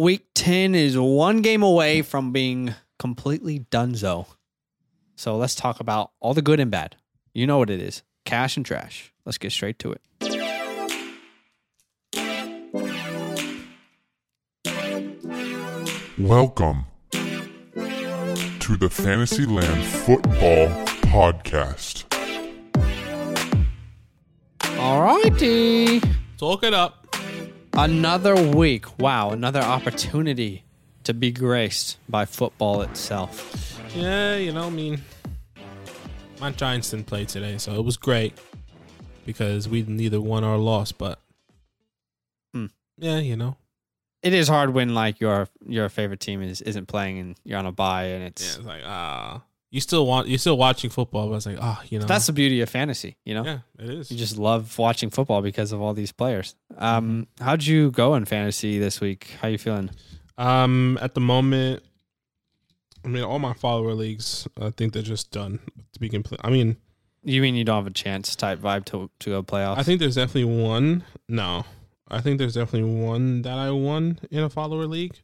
week 10 is one game away from being completely donezo. So let's talk about all the good and bad. You know what it is cash and trash. Let's get straight to it. Welcome to the Fantasyland Football Podcast. All righty. Talk it up. Another week. Wow. Another opportunity to be graced by football itself. Yeah, you know, I mean, my Giants didn't play today, so it was great because we neither won or lost. But Hmm. yeah, you know, It is hard when like your your favorite team is isn't playing and you're on a bye and yeah, it's it's like ah, you still want you're still watching football, but it's like ah, you know, that's the beauty of fantasy, you know? yeah, it is. You just love watching football because of all these players. Um, how'd you go in fantasy this week? How you feeling? Um, at the moment, I mean, all my follower leagues, I think they're just done. To be complete, I mean, You mean you don't have a chance type vibe to to go playoffs? I think there's definitely one. No, I think there's definitely one that I won in a follower league.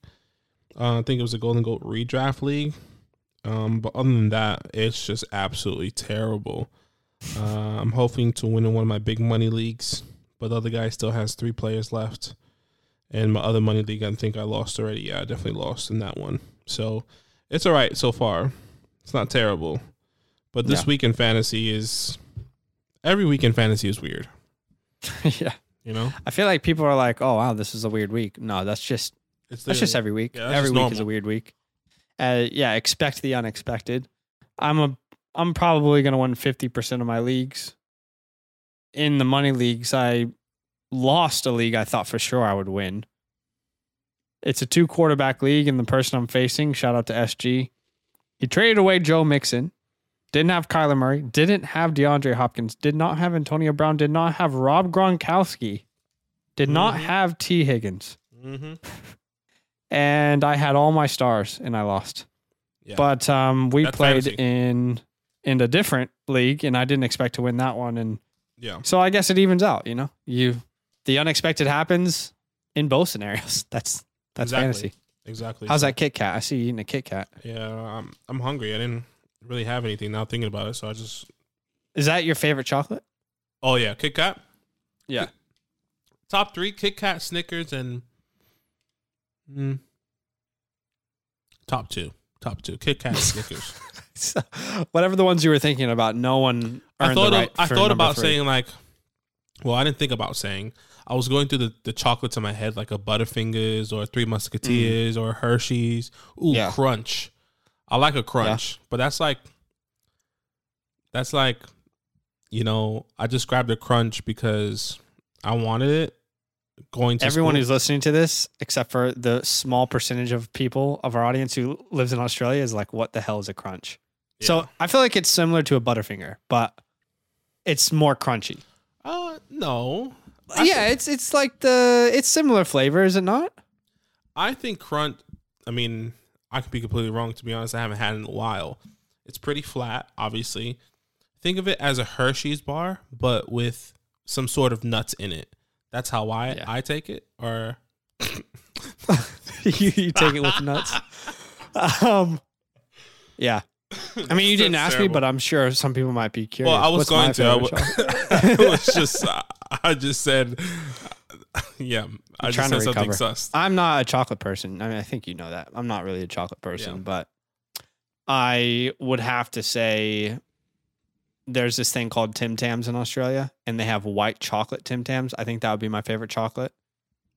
Uh, I think it was a Golden Goat redraft league. Um, but other than that, it's just absolutely terrible. Uh, I'm hoping to win in one of my big money leagues, but the other guy still has three players left. And my other money league, I think I lost already. Yeah, I definitely lost in that one. So it's all right so far. It's not terrible. But this Yeah. week in fantasy is every week in fantasy is weird. yeah. You know, I feel like people are like, "Oh wow, this is a weird week." No, that's just it's that's just every week. yeah, every week is a weird week. Uh, yeah, expect the unexpected. I'm a I'm probably gonna win fifty percent of my leagues. In the money leagues, I lost a league I thought for sure I would win. It's a two quarterback league, and the person I'm facing, shout out to SG, he traded away Joe Mixon, didn't have Kyler Murray, didn't have DeAndre Hopkins, did not have Antonio Brown, did not have Rob Gronkowski, did not Mhm. have Tee Higgins Mhm. and I had all my stars and I lost. Yeah. But um, we That's played fantasy. in in a different league, and I didn't expect to win that one, and yeah, so I guess it evens out. You know, you the unexpected happens in both scenarios. That's that's Exactly. fantasy. exactly. How's that Kit Kat? I see you eating a Kit Kat. Yeah, I'm I'm hungry. I didn't really have anything now thinking about it, so I just Is that your favorite chocolate? oh yeah, Kit Kat. Yeah. Top three: Kit Kat, Snickers, and mm, top two. Top two: Kit Kat, Snickers. So, whatever the ones you were thinking about, no one. I thought the of- I thought about three. saying like, well, I didn't think about saying. I was going through the, the chocolates in my head, like a Butterfingers or Three Musketeers or Hershey's. Ooh, Mm. Yeah. Crunch. I like a Crunch, but that's like, that's like, you know, I just grabbed a Crunch because I wanted it. Going to Everyone school. who's listening to this, except for the small percentage of people of our audience who lives in Australia, is like, "What the hell is a crunch?" Yeah. So I feel like it's similar to a Butterfinger, but it's more crunchy. uh, no, I yeah, think- it's it's like the it's similar flavor, is it not? I think Crunch. I mean, I could be completely wrong. To be honest, I haven't had it in a while. It's pretty flat, obviously. Think of it as a Hershey's bar, but with some sort of nuts in it. That's how I Yeah. I take it. Or you, you take it with nuts. Um, yeah. I mean, you didn't That's ask me, but I'm sure some people might be curious. well, I was What's going to. I favorite wa- it was just. I just said. Yeah, I just trying said to something recover. sus. I'm not a chocolate person. I mean, I think you know that. I'm not really a chocolate person, Yeah. but I would have to say there's this thing called Tim Tams in Australia, and they have white chocolate Tim Tams. I think that would be my favorite chocolate.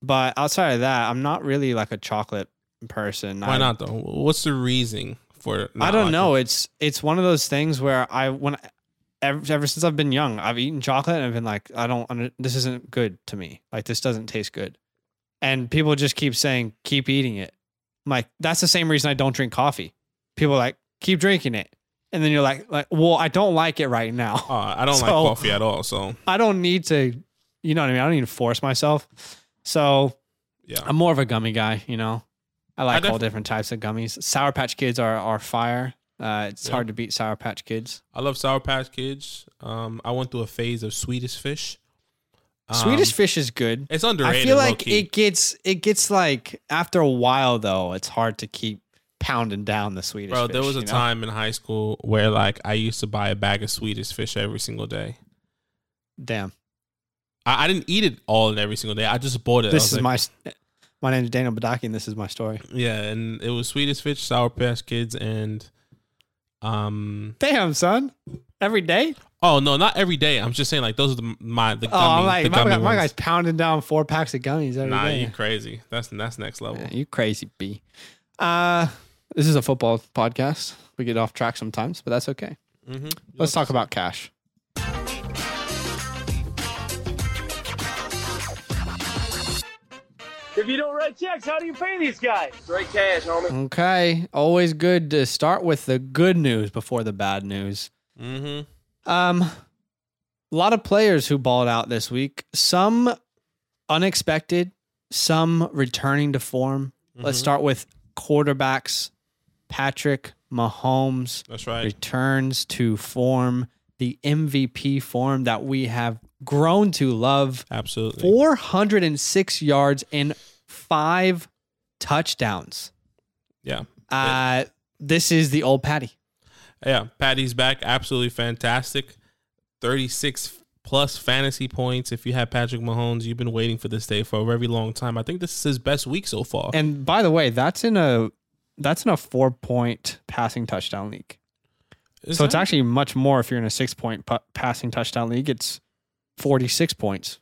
But outside of that, I'm not really like a chocolate person. Why I, not though? What's the reasoning for? I don't liking know. It's it's one of those things where I when ever, ever since I've been young, I've eaten chocolate and I've been like, I don't. This isn't good to me. Like this doesn't taste good. And people just keep saying, keep eating it. I'm like, that's the same reason I don't drink coffee. People are like, keep drinking it. And then you're like, like, well, I don't like it right now. Uh, I don't like So- coffee at all. So I don't need to, you know what I mean? I don't need to force myself. So yeah, I'm more of a gummy guy, you know. I like all def- different types of gummies. Sour Patch Kids are are fire. Uh, it's Yeah. hard to beat Sour Patch Kids. I love Sour Patch Kids. Um, I went through a phase of Swedish Fish. Swedish Um, fish is good. It's underrated. I feel like it gets it gets like after a while though, it's hard to keep pounding down the Swedish. Fish. Bro, there was a you know? time in high school where like I used to buy a bag of Swedish fish every single day. Damn, I, I didn't eat it all and every single day. I just bought it. This is like- my. My name is Daniel Badaki, and this is my story. yeah, and it was Swedish fish, sour patch kids, and um. Damn, son, every day. Oh no, not every day. I'm just saying like those are the my the Oh, gummy, I'm like the my, gummy my ones. guy's pounding down four packs of gummies every day. Nah, you crazy. That's that's next level. Yeah, you crazy b. Uh, this is a football podcast. We get off track sometimes, but that's okay. Mm-hmm. Let's talk about cash. If you don't write checks, how do you pay these guys? Straight cash, homie. Okay, always good to start with the good news before the bad news. Mm-hmm. Um, a lot of players who balled out this week. Some unexpected, some returning to form. Let's Mhm. start with quarterbacks. Patrick Mahomes That's right. returns to form, the MVP form that we have grown to love. Absolutely. 406 yards and five touchdowns. Yeah. Uh, this is the old Patty. Yeah. Patty's back. Absolutely fantastic. 36 plus fantasy points. If you have Patrick Mahomes, you've been waiting for this day for a very long time. I think this is his best week so far. And by the way, that's in a that's in a four point passing touchdown league. Is so it's actually much more if you're in a six point pu- passing touchdown league. It's 46 points.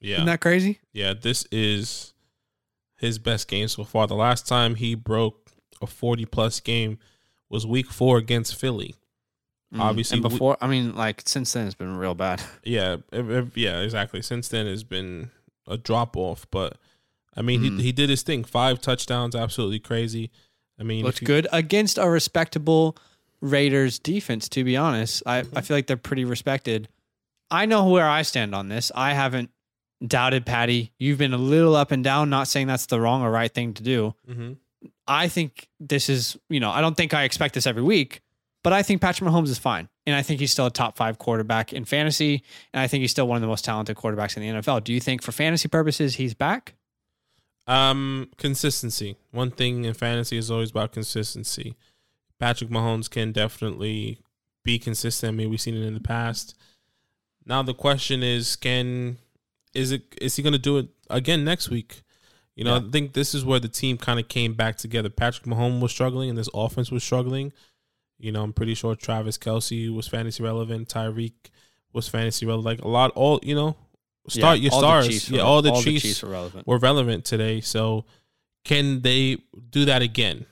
yeah. Isn't that crazy? Yeah, this is his best game so far. The last time he broke a 40 plus game was week four against Philly. Mm. Obviously, and we- before I mean, like since then, it's been real bad. Yeah, ev- ev- yeah, exactly. Since then, it's been a drop off, but I mean, Mhm. he, he did his thing. Five touchdowns, absolutely crazy. I mean, Looked you- good against a respectable Raiders defense. To be honest, I, I feel like they're pretty respected. I know where I stand on this. I haven't doubted Patty. You've been a little up and down. Not saying that's the wrong or right thing to do. Mhm. I think this is, you know, I don't think I expect this every week, but I think Patrick Mahomes is fine. And I think he's still a top five quarterback in fantasy. And I think he's still one of the most talented quarterbacks in the NFL. Do you think, for fantasy purposes, he's back? Um, consistency. One thing in fantasy is always about consistency. Patrick Mahomes can definitely be consistent. I mean, we've seen it in the past. Now the question is, can is it is he going to do it again next week? You know, Yeah. I think this is where the team kind of came back together. Patrick Mahomes was struggling, and this offense was struggling. You know, I'm pretty sure Travis Kelce was fantasy relevant. Tyreek was fantasy relevant. Like a lot, all you know, start your stars. Yeah, were- all the Chiefs Chiefs are relevant. were relevant today. So can they do that again?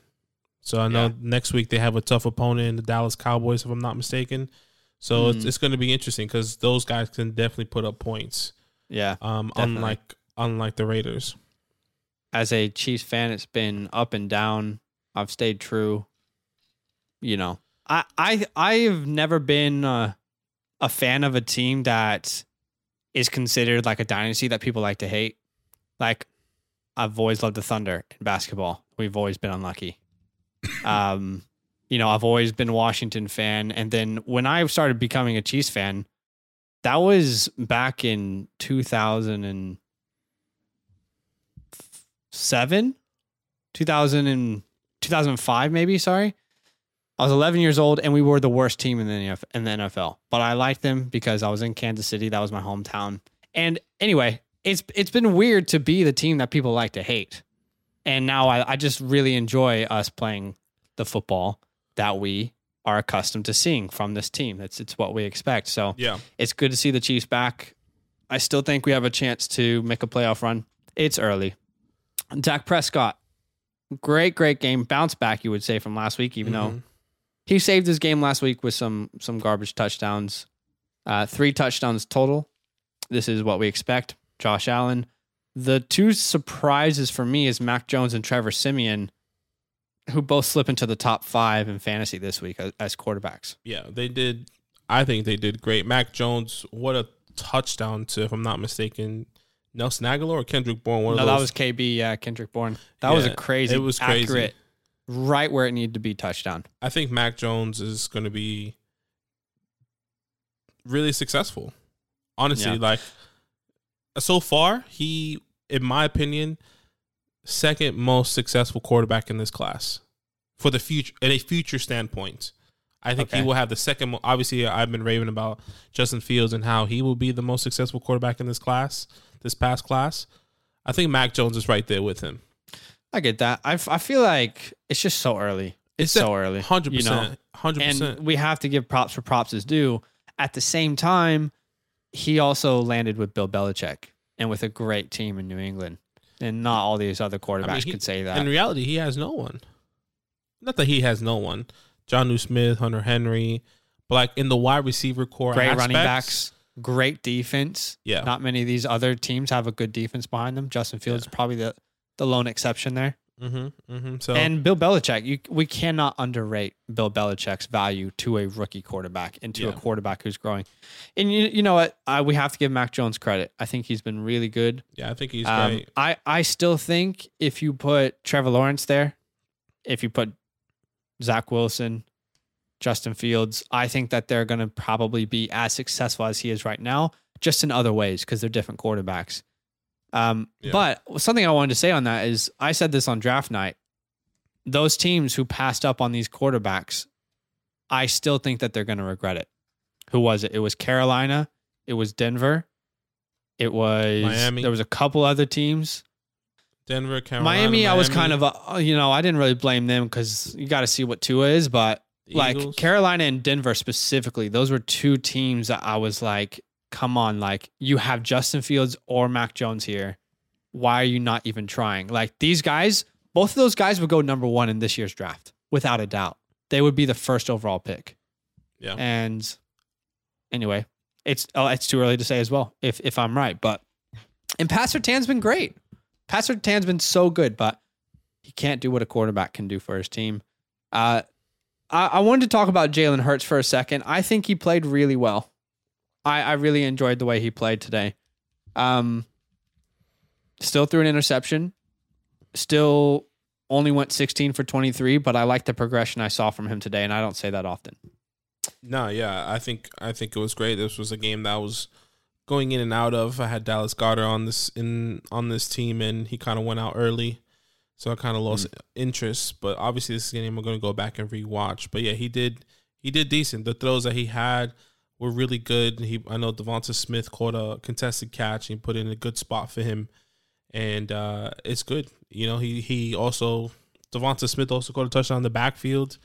So I know Yeah. next week they have a tough opponent in the Dallas Cowboys, if I'm not mistaken. So it's, Mhm. it's going to be interesting because those guys can definitely put up points. Yeah. Um, Definitely. unlike unlike the Raiders. as a Chiefs fan, it's been up and down. I've stayed true. You know, I I I've never been uh, a fan of a team that is considered like a dynasty that people like to hate. Like I've always loved the Thunder in basketball. We've always been unlucky. um, you know, I've always been a Washington fan, and then when I started becoming a Chiefs fan, that was back in two thousand and seven, 2000 and 2005, maybe. Sorry. I was 11 years old and we were the worst team in the, in the NFL, but I liked them because I was in Kansas City. That was my hometown. And anyway, it's, it's been weird to be the team that people like to hate. And now I, I just really enjoy us playing the football that we are accustomed to seeing from this team. That's, it's what we expect. So Yeah. it's good to see the Chiefs back. I still think we have a chance to make a playoff run. It's early. Dak Prescott, great, great game. Bounce back, you would say, from last week, even though Mhm. He saved his game last week with some some garbage touchdowns. Uh, three touchdowns total. This is what we expect. Josh Allen. The two surprises for me is Mac Jones and Trevor Siemian, who both slip into the top five in fantasy this week as, as quarterbacks. Yeah, they did. I think they did great. Mac Jones, what a touchdown to, if I'm not mistaken, Nelson Agholor or Kendrick Bourne. One No, that was KB uh, Kendrick Bourne. That was a crazy, it was crazy. accurate, right where it needed to be touchdown. I think Mac Jones is going to be really successful. Honestly, Yeah. like so far, he, in my opinion, second most successful quarterback in this class for the future, in a future standpoint. I think Okay. he will have the second. Obviously, uh, I've been raving about Justin Fields and how he will be the most successful quarterback in this class, this past class. I think Mac Jones is right there with him. I get that. I, f- I feel like it's just so early. It's, so early. hundred you know? percent, hundred And percent. And we have to give props for props is due. At the same time, he also landed with Bill Belichick and with a great team in New England. And not all these other quarterbacks he- could say that. In reality, he has no one. Not that he has no one. Jonnu Smith, Hunter Henry, but like in the wide receiver core, great running backs, great defense. Yeah, Not many of these other teams have a good defense behind them. Justin Fields is probably the, the lone exception there. Mm-hmm, mm-hmm. So And Bill Belichick, you, we cannot underrate Bill Belichick's value to a rookie quarterback and to a quarterback who's growing. And you, you know what? I, we have to give Mac Jones credit. I think he's been really good. yeah, I think he's Um, great. I, I still think if you put Trevor Lawrence there, if you put Zach Wilson, Justin Fields, I think that they're going to probably be as successful as he is right now, just in other ways because they're different quarterbacks. Um, Yeah. But something I wanted to say on that is I said this on draft night. Those teams who passed up on these quarterbacks, I still think that they're going to regret it. Who was it? It was Carolina. It was Denver. It was Miami. There was a couple other teams. Denver, Carolina, Miami, I was kind of, uh, you know, I didn't really blame them because you got to see what Tua is, but like Carolina and Denver specifically, those were two teams that I was like, come on, like you have Justin Fields or Mac Jones here. Why are you not even trying? Like these guys, both of those guys would go number one in this year's draft, without a doubt. They would be the first overall pick. Yeah. And anyway, it's oh, it's too early to say as well if if I'm right, but and Pat Tan's been great. Pat Tan's been so good, but he can't do what a quarterback can do for his team. Uh, I, I wanted to talk about Jalen Hurts for a second. I think he played really well. I, I really enjoyed the way he played today. Um, still threw an interception. Still only went 16 for 23, but I like the progression I saw from him today, and I don't say that often. No, yeah, I think I think it was great. This was a game that I was going in and out of. I had Dallas Goedert on this in on this team, and he kind of went out early, so I kind of lost interest. But obviously, this is a game I'm going to go back and rewatch. But yeah, he did he did decent. The throws that he had were really good. He I know Devonta Smith caught a contested catch and put in a good spot for him, and uh, it's good. You know, he he also Devonta Smith also caught a touchdown in the backfield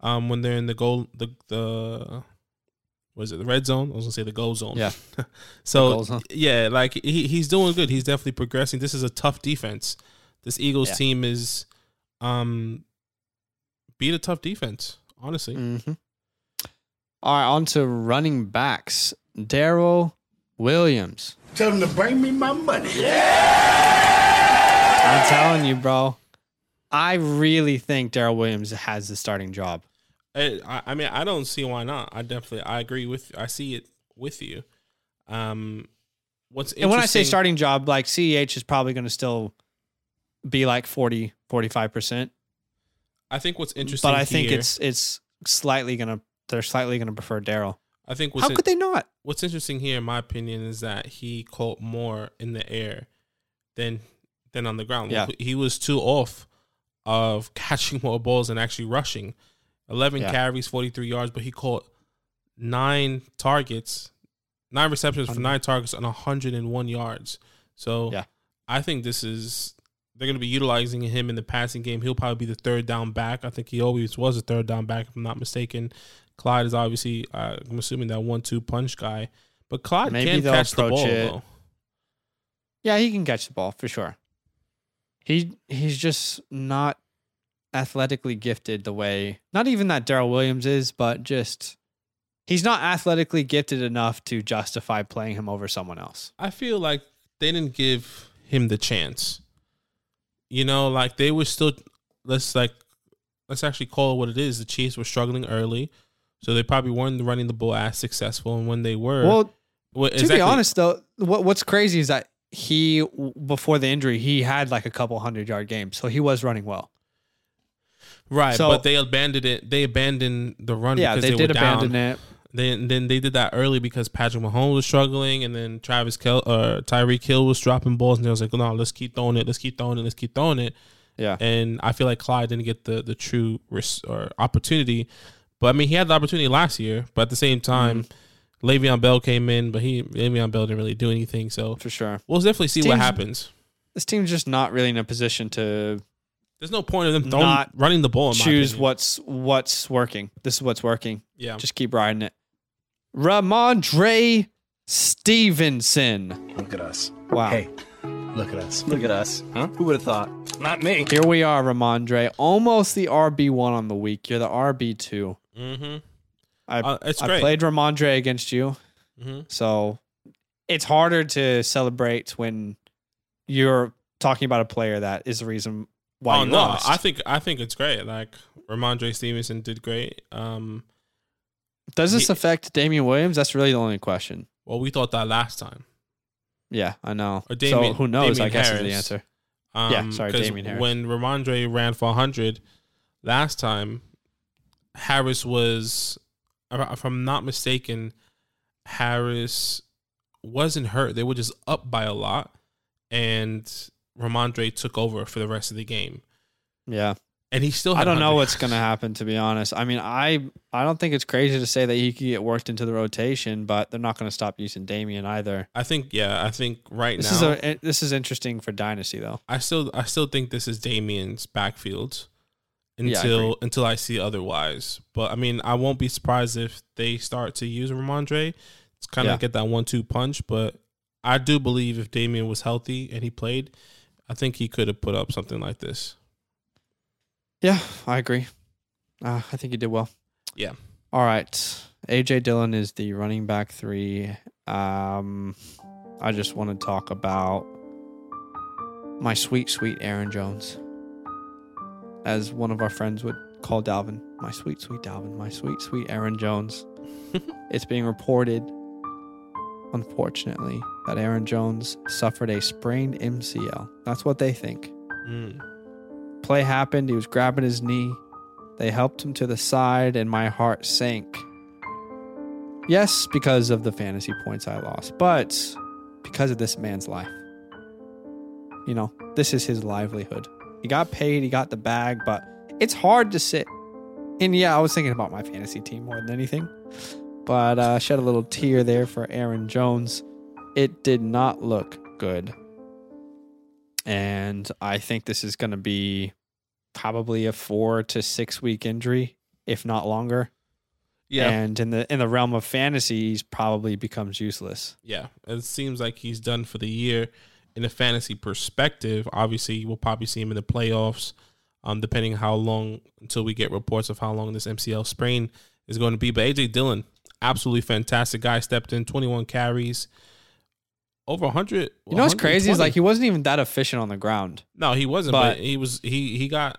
um, when they're in the goal the the was it the red zone? I was gonna say the goal zone. Yeah. so zone. yeah, like he, he's doing good. He's definitely progressing. This is a tough defense. This Eagles Yeah. team is um beat a tough defense. Honestly, Mm-hmm. All right, on to running backs. Darrel Williams. Tell them to bring me my money. I'm telling you, bro. I really think Darrel Williams has the starting job. I, I I mean I don't see why not. I definitely I agree with I see it with you. Um, what's And when I say starting job, like CEH is probably going to still be like 40, 45%. I think what's interesting, But I think it's it's slightly going to, they're slightly going to prefer Darrel. I think what's How could they not? what's interesting here, in my opinion, is that he caught more in the air than than on the ground. Yeah. He was too off of catching more balls and actually rushing. Eleven Yeah. carries, forty three yards, but he caught nine targets, nine receptions for nine targets on hundred and one yards. So Yeah. I think this is they're going to be utilizing him in the passing game. He'll probably be the third down back. I think he always was a third down back, if I'm not mistaken. Clyde is obviously, uh, I'm assuming that one-two punch guy, but Clyde Maybe can catch the ball. it. Though. Yeah, he can catch the ball for sure. He he's just not athletically gifted the way not even that Darrel Williams is, but just he's not athletically gifted enough to justify playing him over someone else. I feel like they didn't give him the chance. You know, like they were still. Let's like, let's actually call it what it is. The Chiefs were struggling early, so they probably weren't running the ball as successful. And when they were, Well, well, to be honest though, what what's crazy is that he before the injury he had like a couple hundred yard games, so he was running well. right? so- but they abandoned it. They abandoned the run. Yeah, because they, they, did were down. abandon it. Then then they did that early because Patrick Mahomes was struggling, and then Travis Kel or Tyreek Hill was dropping balls, and they was like, no, let's keep throwing it, let's keep throwing it, let's keep throwing it. Yeah. And I feel like Clyde didn't get the the true ris- or opportunity, but I mean he had the opportunity last year, but at the same time, Mm-hmm. Le'Veon Bell came in, but he Le'Veon Bell didn't really do anything. So For sure. we'll definitely see what happens. This team's just not really in a position to There's no point of them throwing, Not running the ball. In choose opinion. what's what's working. This is what's working. Yeah. Just keep riding it. Rhamondre Stevenson. Look at us. Wow. Hey, look at us. Look at us. Huh? Who would have thought? Not me. Here we are, Rhamondre. Almost the RB1 on the week. You're the RB2. Mm-hmm. I, Uh, I great. played Rhamondre against you. hmm So it's harder to celebrate when you're talking about a player that is the reason why oh you no, lost. I think I think it's great. Like Rhamondre Stevenson did great. Um, Does this he- affect Damien Williams? That's really the only question. well, we thought that last time. Yeah, I know. Damien- so who knows? I guess is the answer. Um, Yeah, sorry, Damien Harris. When Rhamondre ran for 100 last time, Harris was, if I'm not mistaken, Harris wasn't hurt. They were just up by a lot, and Rhamondre took over for the rest of the game. Yeah, And he still. I don't know what's going to happen. To be honest, I mean, I I don't think it's crazy to say that he could get worked into the rotation, but they're not going to stop using Damien either. I think. Yeah, I think right This now. is a eh, this is interesting for dynasty though. I still I still think this is Damien's backfield Yeah, I until until I see otherwise. But I mean, I won't be surprised if they start to use Rhamondre. It's kind of Yeah. get that one two punch. But I do believe if Damien was healthy and he played, I think he could have put up something like this. Yeah, I agree. Uh, I think he did well. Yeah. All right. AJ Dillon is the running back three. Um, I just want to talk about my sweet, sweet Aaron Jones, as one of our friends would call Dalvin. My sweet, sweet Dalvin. My sweet, sweet Aaron Jones. it's being reported, unfortunately, that Aaron Jones suffered a sprained MCL. That's what they think Mm. play happened. He was grabbing his knee. They helped him to the side, and my heart sank. Yes, because of the fantasy points I lost, but because of this man's life. You know, this is his livelihood. He got paid, he got the bag, but it's hard to sit. And yeah, I was thinking about my fantasy team more than anything, but uh, shed a little tear there for Aaron Jones. It did not look good and I think this is going to be probably a four to six week injury, if not longer. Yeah, And in the in the realm of fantasy, he's probably becomes useless. yeah. It seems like he's done for the year. In a fantasy perspective, obviously, we'll probably see him in the playoffs. Um, depending how long until we get reports of how long this MCL sprain is going to be. But AJ Dillon, absolutely fantastic guy, stepped in, 21 carries, over 100. You know what's crazy is like he wasn't even that efficient on the ground. no, he wasn't, but, but- he was. He he got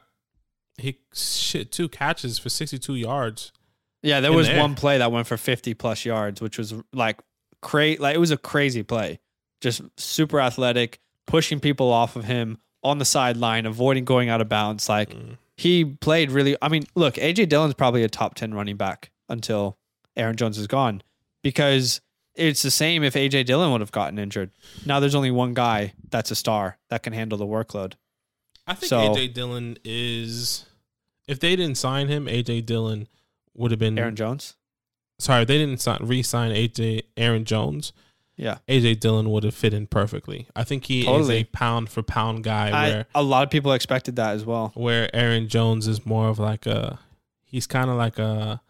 he shit two catches for 62 yards. Yeah, there was there. one play that went for fifty plus yards, which was like cra Like it was a crazy play, just super athletic, pushing people off of him on the sideline, avoiding going out of bounds. Like Mm. he played really. I mean, look, AJ Dillon's probably a top ten running back until Aaron Jones is gone, because it's the same if AJ Dillon would have gotten injured. Now there's only one guy that's a star that can handle the workload. I think So- AJ Dillon is. If they didn't sign him, AJ Dillon would have been. Aaron Jones, sorry, they didn't sign, re-sign AJ Aaron Jones. Yeah, AJ Dillon would have fit in perfectly. I think he is a pound for pound guy I, where a lot of people expected that as well. where Aaron Jones is more of like a he's kind of like a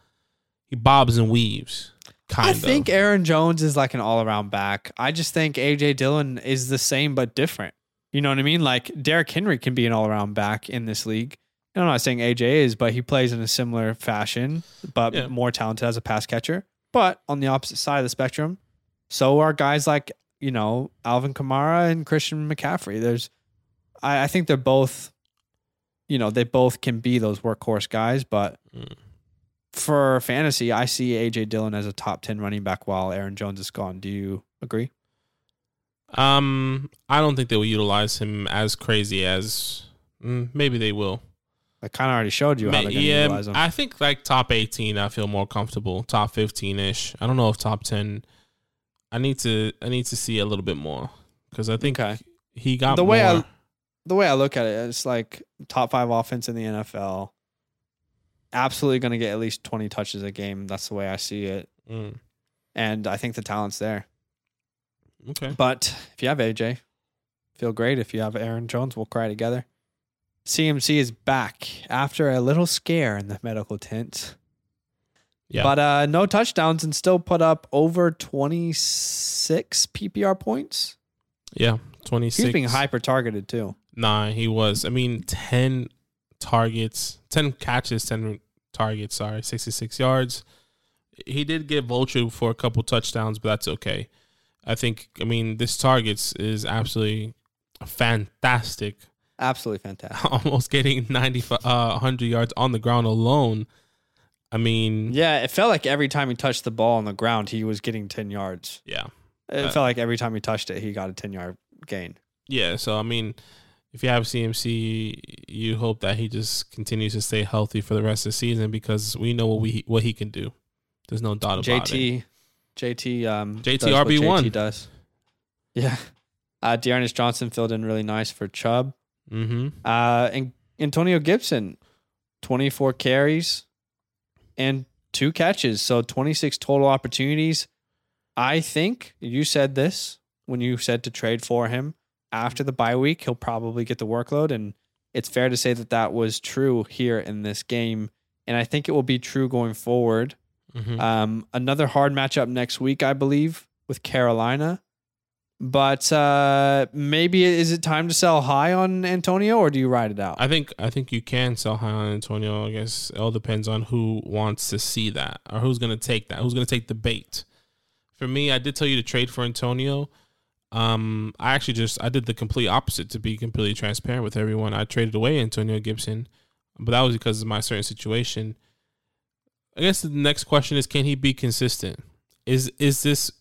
he bobs and weaves kind I of. think Aaron Jones is like an all around back. I just think AJ Dillon is the same but different. You know what I mean? Like Derrick Henry can be an all around back in this league. I'm not saying AJ is, but he plays in a similar fashion, but Yeah. more talented as a pass catcher. But on the opposite side of the spectrum, so are guys like, you know, Alvin Kamara and Christian McCaffrey. There's I, I think they're both you know, they both can be those workhorse guys, but Mm. for fantasy, I see AJ Dillon as a top 10 running back while Aaron Jones is gone. Do you agree? um I don't think they will utilize him as crazy as mm, maybe they will. I kind of already showed you how Ma- they're going to yeah, utilize him. I think like top 18, I feel more comfortable. Top 15 ish. I don't know if top 10. I need to I need to see a little bit more because I think Okay. he got the way I the way I look at it, it's like top five offense in the NFL. Absolutely going to get at least twenty touches a game. That's the way I see it, Mm, and I think the talent's there. okay. But if you have AJ, feel great. If you have Aaron Jones, we'll cry together. CMC is back after a little scare in the medical tent. Yeah. But uh, no touchdowns and still put up over 26 PPR points. yeah, 26. He's being hyper targeted too. Nah, he was. I mean, 10 targets, 10 catches, 10 targets, sorry, 66 yards. He did get vultured for a couple touchdowns, but that's okay. I think, I mean, this targets is absolutely fantastic. Absolutely fantastic. Almost getting 90, uh, 100 yards on the ground alone. I mean, Yeah, it felt like every time he touched the ball on the ground, he was getting 10 yards. yeah. It Uh, felt like every time he touched it, he got a 10 yard gain. Yeah, so I mean, if you have CMC, you hope that he just continues to stay healthy for the rest of the season because we know what we what he can do. There's no doubt about it. JT, JT, um, JT RB1. JT does. Yeah. Uh, D'Ernest Johnson filled in really nice for Chubb. Mm-hmm. Uh, and Antonio Gibson, 24 carries and two catches. So 26 total opportunities. I think you said this when you said to trade for him after the bye week. He'll probably get the workload. And it's fair to say that that was true here in this game. And I think it will be true going forward. Mm-hmm. Um, another hard matchup next week, I believe, with Carolina. But uh, maybe is it time to sell high on Antonio, or do you ride it out? I think I think you can sell high on Antonio. I guess it all depends on who wants to see that or who's going to take that. Who's going to take the bait? For me, I did tell you to trade for Antonio. Um, I actually just I did the complete opposite to be completely transparent with everyone. I traded away Antonio Gibson, but that was because of my certain situation. I guess the next question is can he be consistent? Is is this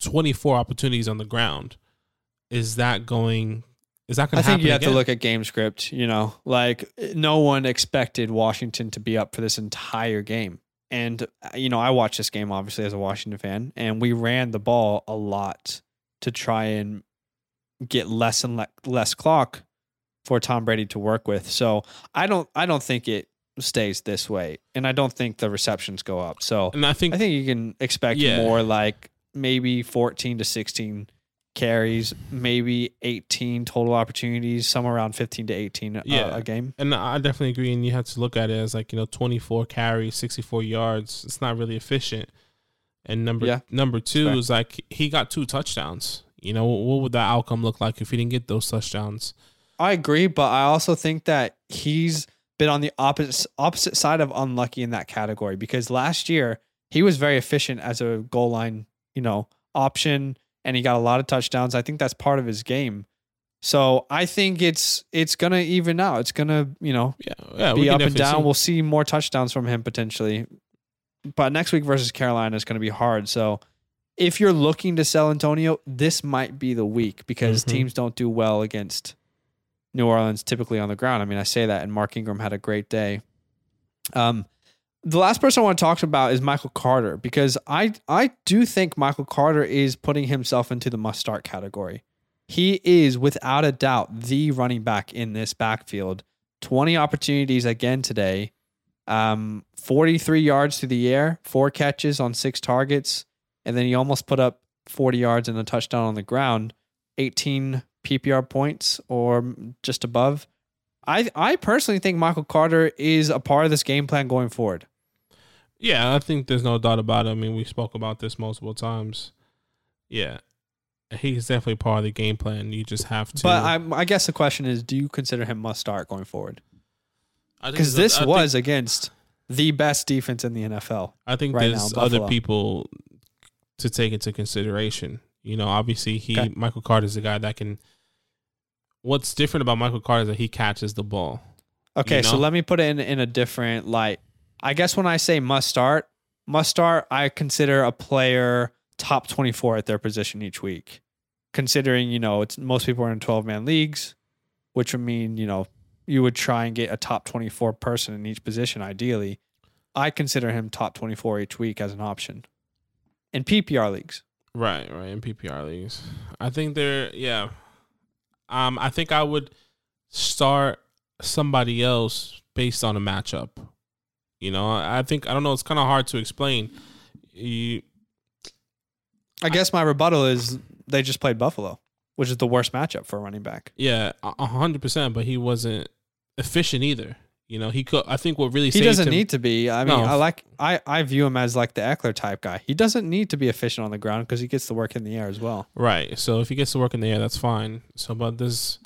24 opportunities on the ground? Is that going is that going I to happen think you have again? to look at game script. You know, like no one expected Washington to be up for this entire game. And, uh, you know, I watched this game obviously as a Washington fan, and we ran the ball a lot to try and get less and le- less clock for Tom Brady to work with. So I don't, I don't think it stays this way, and I don't think the receptions go up. So and I think I think you can expect Yeah. more like maybe 14 to 16 carries, maybe 18 total opportunities, somewhere around 15 to 18 uh, a game. And I definitely agree. And you have to look at it as like, you know, 24 carries, 64 yards. It's not really efficient. And number Yeah. number two Fair. is like he got two touchdowns. You know, what would that outcome look like if he didn't get those touchdowns? I agree, but I also think that he's been on the opposite opposite side of unlucky in that category because last year he was very efficient as a goal line, you know, option and he got a lot of touchdowns. I think that's part of his game. So I think it's it's gonna even out. It's gonna, you know, Yeah, yeah, be up and down. see- We'll see more touchdowns from him potentially. But next week versus Carolina is going to be hard. So if you're looking to sell Antonio, this might be the week because Mhm. teams don't do well against New Orleans typically on the ground. I mean, I say that, and Mark Ingram had a great day. Um, the last person I want to talk about is Michael Carter because I I do think Michael Carter is putting himself into the must start category. He is without a doubt the running back in this backfield. 20 opportunities again today. Um, 43 yards through the air, four catches on six targets, and then he almost put up 40 yards and a touchdown on the ground. 18 PPR points or just above. I I personally think Michael Carter is a part of this game plan going forward. Yeah, I think there's no doubt about it. I mean, we spoke about this multiple times. Yeah, he's definitely part of the game plan. You just have to. But I I guess the question is, do you consider him must start going forward? Because this I think- was against the best defense in the NFL. I think right there's now, other people to take into consideration. You know, obviously he Okay. Michael Carter is a guy that can. What's different about Michael Carter is that he catches the ball. Okay, You so let me put it in in a different light. I guess when I say must start, must start, I consider a player top 24 at their position each week. Considering, you know, it's most people are in 12 man leagues, which would mean, you know, you would try and get a top 24 person in each position ideally. I consider him top 24 each week as an option in PPR leagues. Right, right. In PPR leagues, I think they're yeah. Um, I think I would start somebody else based on a matchup. You know, I think I don't know. It's kind of hard to explain. You, I guess my rebuttal is they just played Buffalo, which is the worst matchup for a running back. yeah, hundred percent. But he wasn't efficient either. You know, he could. I think what really He doesn't him, need to be. I mean, No. I like I I view him as like the Ekeler type guy. He doesn't need to be efficient on the ground because he gets to work in the air as well. Right. So if he gets to work in the air, that's fine. So, but this,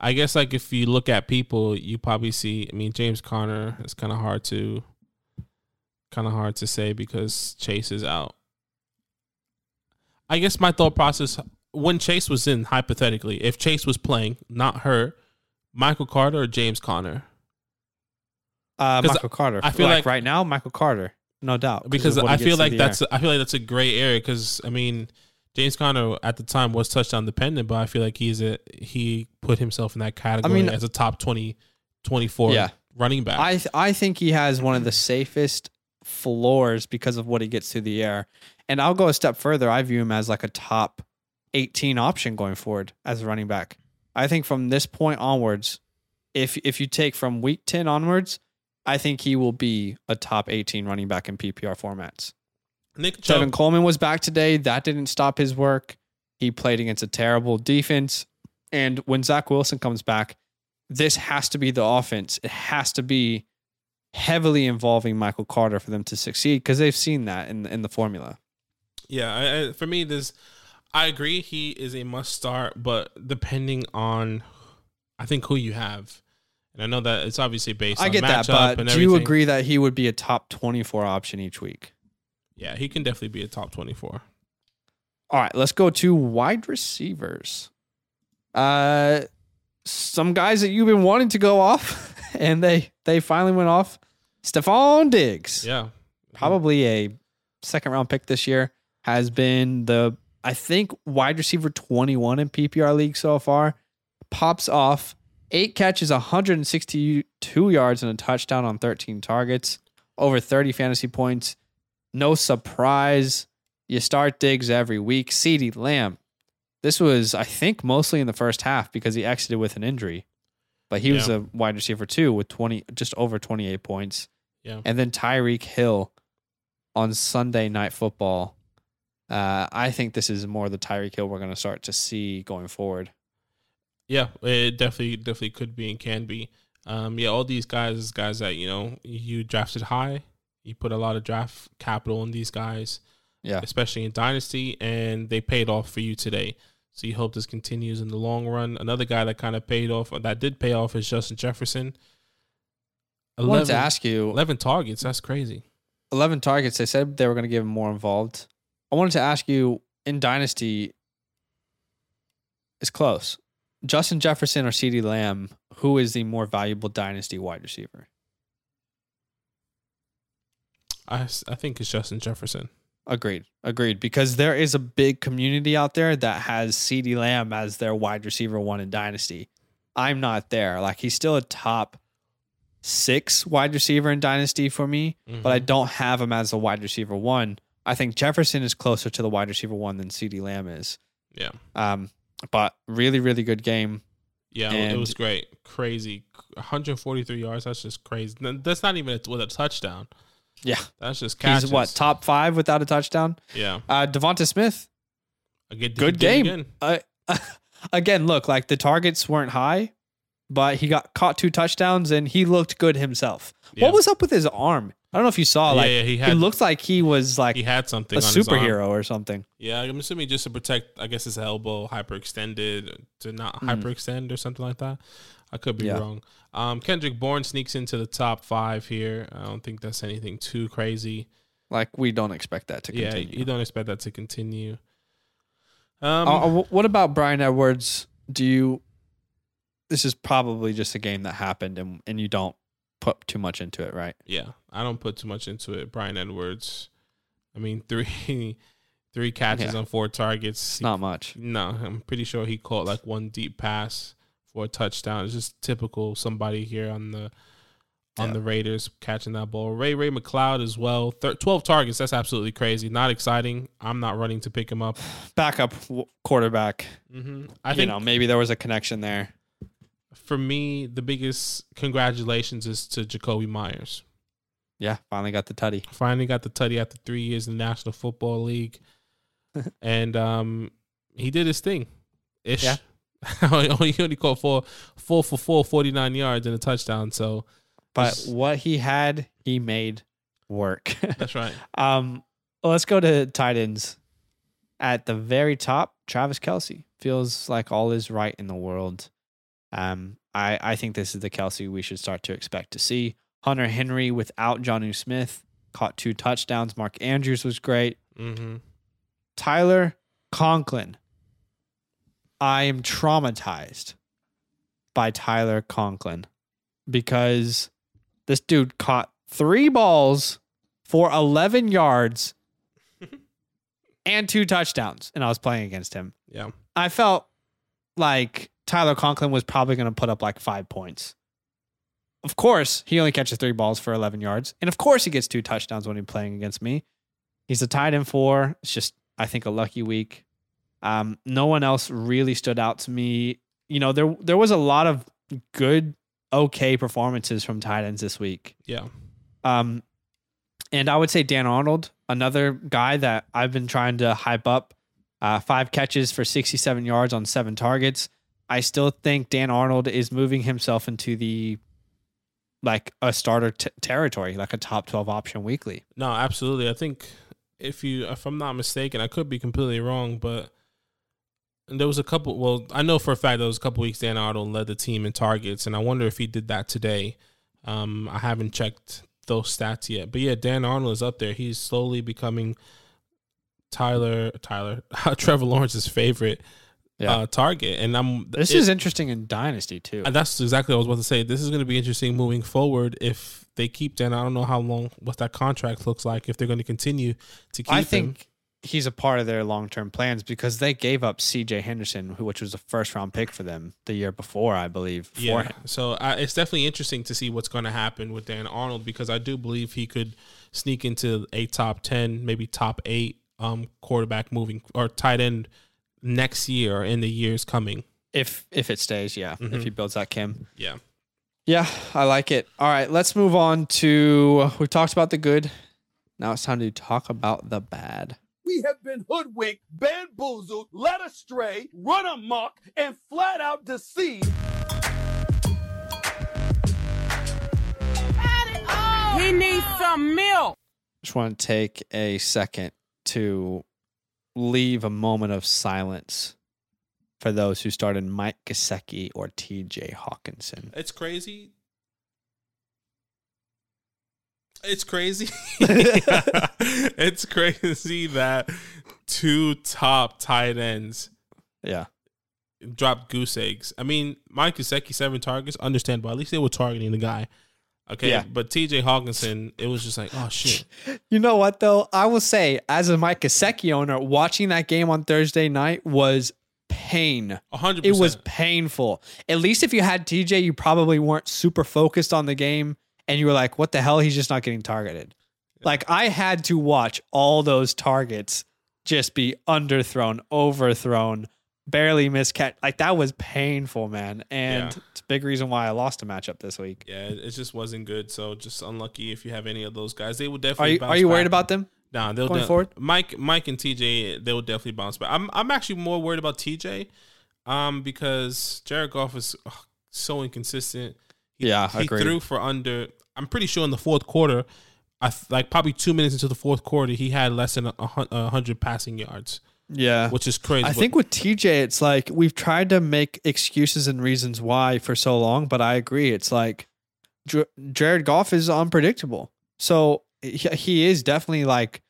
I guess, like if you look at people, you probably see. I mean, James Conner It's kind of hard to, kind of hard to say because Chase is out. I guess my thought process when Chase was in, hypothetically, if Chase was playing, not her, Michael Carter or James Conner, Uh, Michael Carter. I feel like- right now, Michael Carter, no doubt. because I feel like that's air. I feel like that's a gray area because I mean James Conner at the time was touchdown dependent, but I feel like he's a he put himself in that category mean- as a top 20, 24 Yeah. running back. I th- I think he has one of the safest floors because of what he gets through the air. And I'll go a step further. I view him as like a top 18 option going forward as a running back. I think from this point onwards, if if you take from week 10 onwards, I think he will be a top 18 running back in PPR formats. Nick Chubb, Tevin Coleman was back today. That didn't stop his work. He played against a terrible defense. And when Zach Wilson comes back, this has to be the offense. It has to be heavily involving Michael Carter for them to succeed because they've seen that in in the formula. yeah, I, I, for me, this I agree he is a must start, but depending on I think who you have, and I know that it's obviously based. I get that, but do you agree that he would be a top 24 option each week? Yeah, he can definitely be a top twenty four. All right, let's go to wide receivers. Uh some guys that you've been wanting to go off and they they finally went off. Stefon Diggs. Yeah, Probably a second round pick this year has been the I think wide receiver 21 in PPR league so far. Pops off 8 catches, 162 yards and a touchdown on 13 targets, over 30 fantasy points. No surprise. You start Diggs every week. CeeDee Lamb. This was, I think, mostly in the first half because he exited with an injury. But he was Yeah. a wide receiver too with 20 just over 28 points. Yeah. And then Tyreek Hill on Sunday night football. Uh, I think this is more the Tyreek Hill we're going to start to see going forward. Yeah, it definitely definitely could be and can be. Um, yeah, all these guys guys that you know you drafted high. You put a lot of draft capital in these guys, Yeah. especially in dynasty, and they paid off for you today. So you hope this continues in the long run. Another guy that kind of paid off, or that did pay off, is Justin Jefferson. I wanted to ask you 11 targets. That's crazy. 11 targets. They said they were going to give him more involved. I wanted to ask you in Dynasty, it's close. Justin Jefferson or CeeDee Lamb, who is the more valuable Dynasty wide receiver? I, I think it's Justin Jefferson. Agreed. Agreed. Because there is a big community out there that has CeeDee Lamb as their wide receiver one in Dynasty. I'm not there. Like he's still a top six wide receiver in Dynasty for me, but I Mhm. don't have him as a wide receiver one. I think Jefferson is closer to the wide receiver one than CeeDee Lamb is. yeah. Um, but really, really good game. Yeah, it was great. Crazy. 143 yards. That's just crazy. That's not even a, with a touchdown. Yeah. That's just catches. He's what, top five without a touchdown? Yeah. Uh Devonta Smith, a good did game. Again. uh, again, look, like the targets weren't high, but he got caught two touchdowns and he looked good himself. Yeah. What was up with his arm? I don't know if you saw. Yeah, Like yeah, he he had- looked like he was like He had something. a on his arm. superhero or something. Yeah, I'm assuming just to protect. I guess his elbow hyperextended to not hyperextend or something like that. I could be. Yeah. wrong. Um, Kendrick Bourne sneaks into the top five here. I don't think that's anything too crazy. Like we don't expect that to Yeah, continue. you don't expect that to continue. Um, Uh, uh, what about Bryan Edwards? Do you? This is probably just a game that happened, and and you don't put too much into it, right? Yeah, I don't put too much into it. Bryan Edwards, I mean three, three catches Yeah. on four targets. Not much. No, I'm pretty sure he caught like one deep pass for a touchdown. It's just typical somebody here on the on Yeah. the Raiders catching that ball. Ray Ray McCloud as well. Thir- Twelve targets. That's absolutely crazy. Not exciting. I'm not running to pick him up. Backup w- quarterback. hmm I you think know, maybe there was a connection there. for me, the biggest congratulations is to Jakobi Meyers. Yeah, finally got the tutty. Finally got the tutty after three years in the National Football League, and um, he did his thing. Ish. Yeah. he only caught four, four for four, 49 yards and a touchdown. So But Just- what he had, he made work. that's right. um, let's go to tight ends. At the very top, Travis Kelce feels like all is right in the world. Um, I I think this is the Kelce we should start to expect to see. Hunter Henry without Jonnu Smith caught two touchdowns. Mark Andrews was great. Mm-hmm. Tyler Conklin. I am traumatized by Tyler Conklin because this dude caught three balls for 11 yards and two touchdowns, and I was playing against him. Yeah. I felt like Tyler Conklin was probably going to put up like five points. Of course, he only catches three balls for 11 yards. And of course, he gets two touchdowns when he's playing against me. He's a tight end four. It's just, I think, a lucky week. Um, no one else really stood out to me. You know, there there was a lot of good, okay performances from tight ends this week. Yeah. Um, and I would say Dan Arnold, another guy that I've been trying to hype up. Uh, five catches for 67 yards on seven targets. I still think Dan Arnold is moving himself into the like a starter t- territory, like a top 12 option weekly. No, absolutely. I think if you, if I'm not mistaken, I could be completely wrong, but there was a couple. Well, I know for a fact there was a couple weeks Dan Arnold led the team in targets, and I wonder if he did that today. Um, I haven't checked those stats yet, but yeah, Dan Arnold is up there. He's slowly becoming Tyler, Tyler, Trevor Lawrence's favorite Yeah. uh, target, and I'm. This it- is interesting in Dynasty too. and that's exactly what I was about to say. This is going to be interesting moving forward if they keep Dan. I don't know how long what that contract looks like if they're going to continue to keep I him. He's a part of their long term plans because they gave up CJ Henderson, who, which was a first round pick for them the year before, I believe. Yeah. him. So uh, it's definitely interesting to see what's going to happen with Dan Arnold because I do believe he could sneak into a top 10, maybe top eight um, quarterback moving or tight end next year or in the years coming. If if it stays, yeah. If Mhm. he builds that Kim. Yeah. Yeah, I like it. All right, let's move on to we've talked about the good. Now it's time to talk about the bad. We have been hoodwinked, bamboozled, led astray, run amok, and flat out deceived. He needs some milk. Just want to take a second to leave a moment of silence for those who started Mike Gesicki or TJ Hockenson. It's crazy. It's crazy. it's crazy that two top tight ends Yeah. dropped goose eggs. I mean, Mike Gesicki, seven targets, understandable. At least they were targeting the guy. Okay, Yeah. but TJ Hockenson, it was just like, oh shit. You know what though? I will say, as a Mike Gesicki owner, watching that game on Thursday night was pain. A hundred It was painful. At least if you had TJ, you probably weren't super focused on the game and you were like, what the hell? He's just not getting targeted. Like I had to watch all those targets just be underthrown, overthrown, barely miscatch. Like that was painful, man. And Yeah. it's a big reason why I lost a matchup this week. Yeah, it just wasn't good. So just unlucky if you have any of those guys. They will Are definitely. you bounce are you worried about them? Nah, they'll going de- forward? Mike, Mike, and TJ, they will definitely bounce back. I'm, I'm actually more worried about TJ, um, because Jared Goff is ugh, so inconsistent. He, Yeah, he agreed. threw for under. I'm pretty sure in the fourth quarter, I th- like probably two minutes into the fourth quarter, he had less than a, hundred passing yards, Yeah. which is crazy. I think with TJ, it's like we've tried to make excuses and reasons why for so long, but I agree. It's like J- Jared Goff is unpredictable. So he, he is definitely like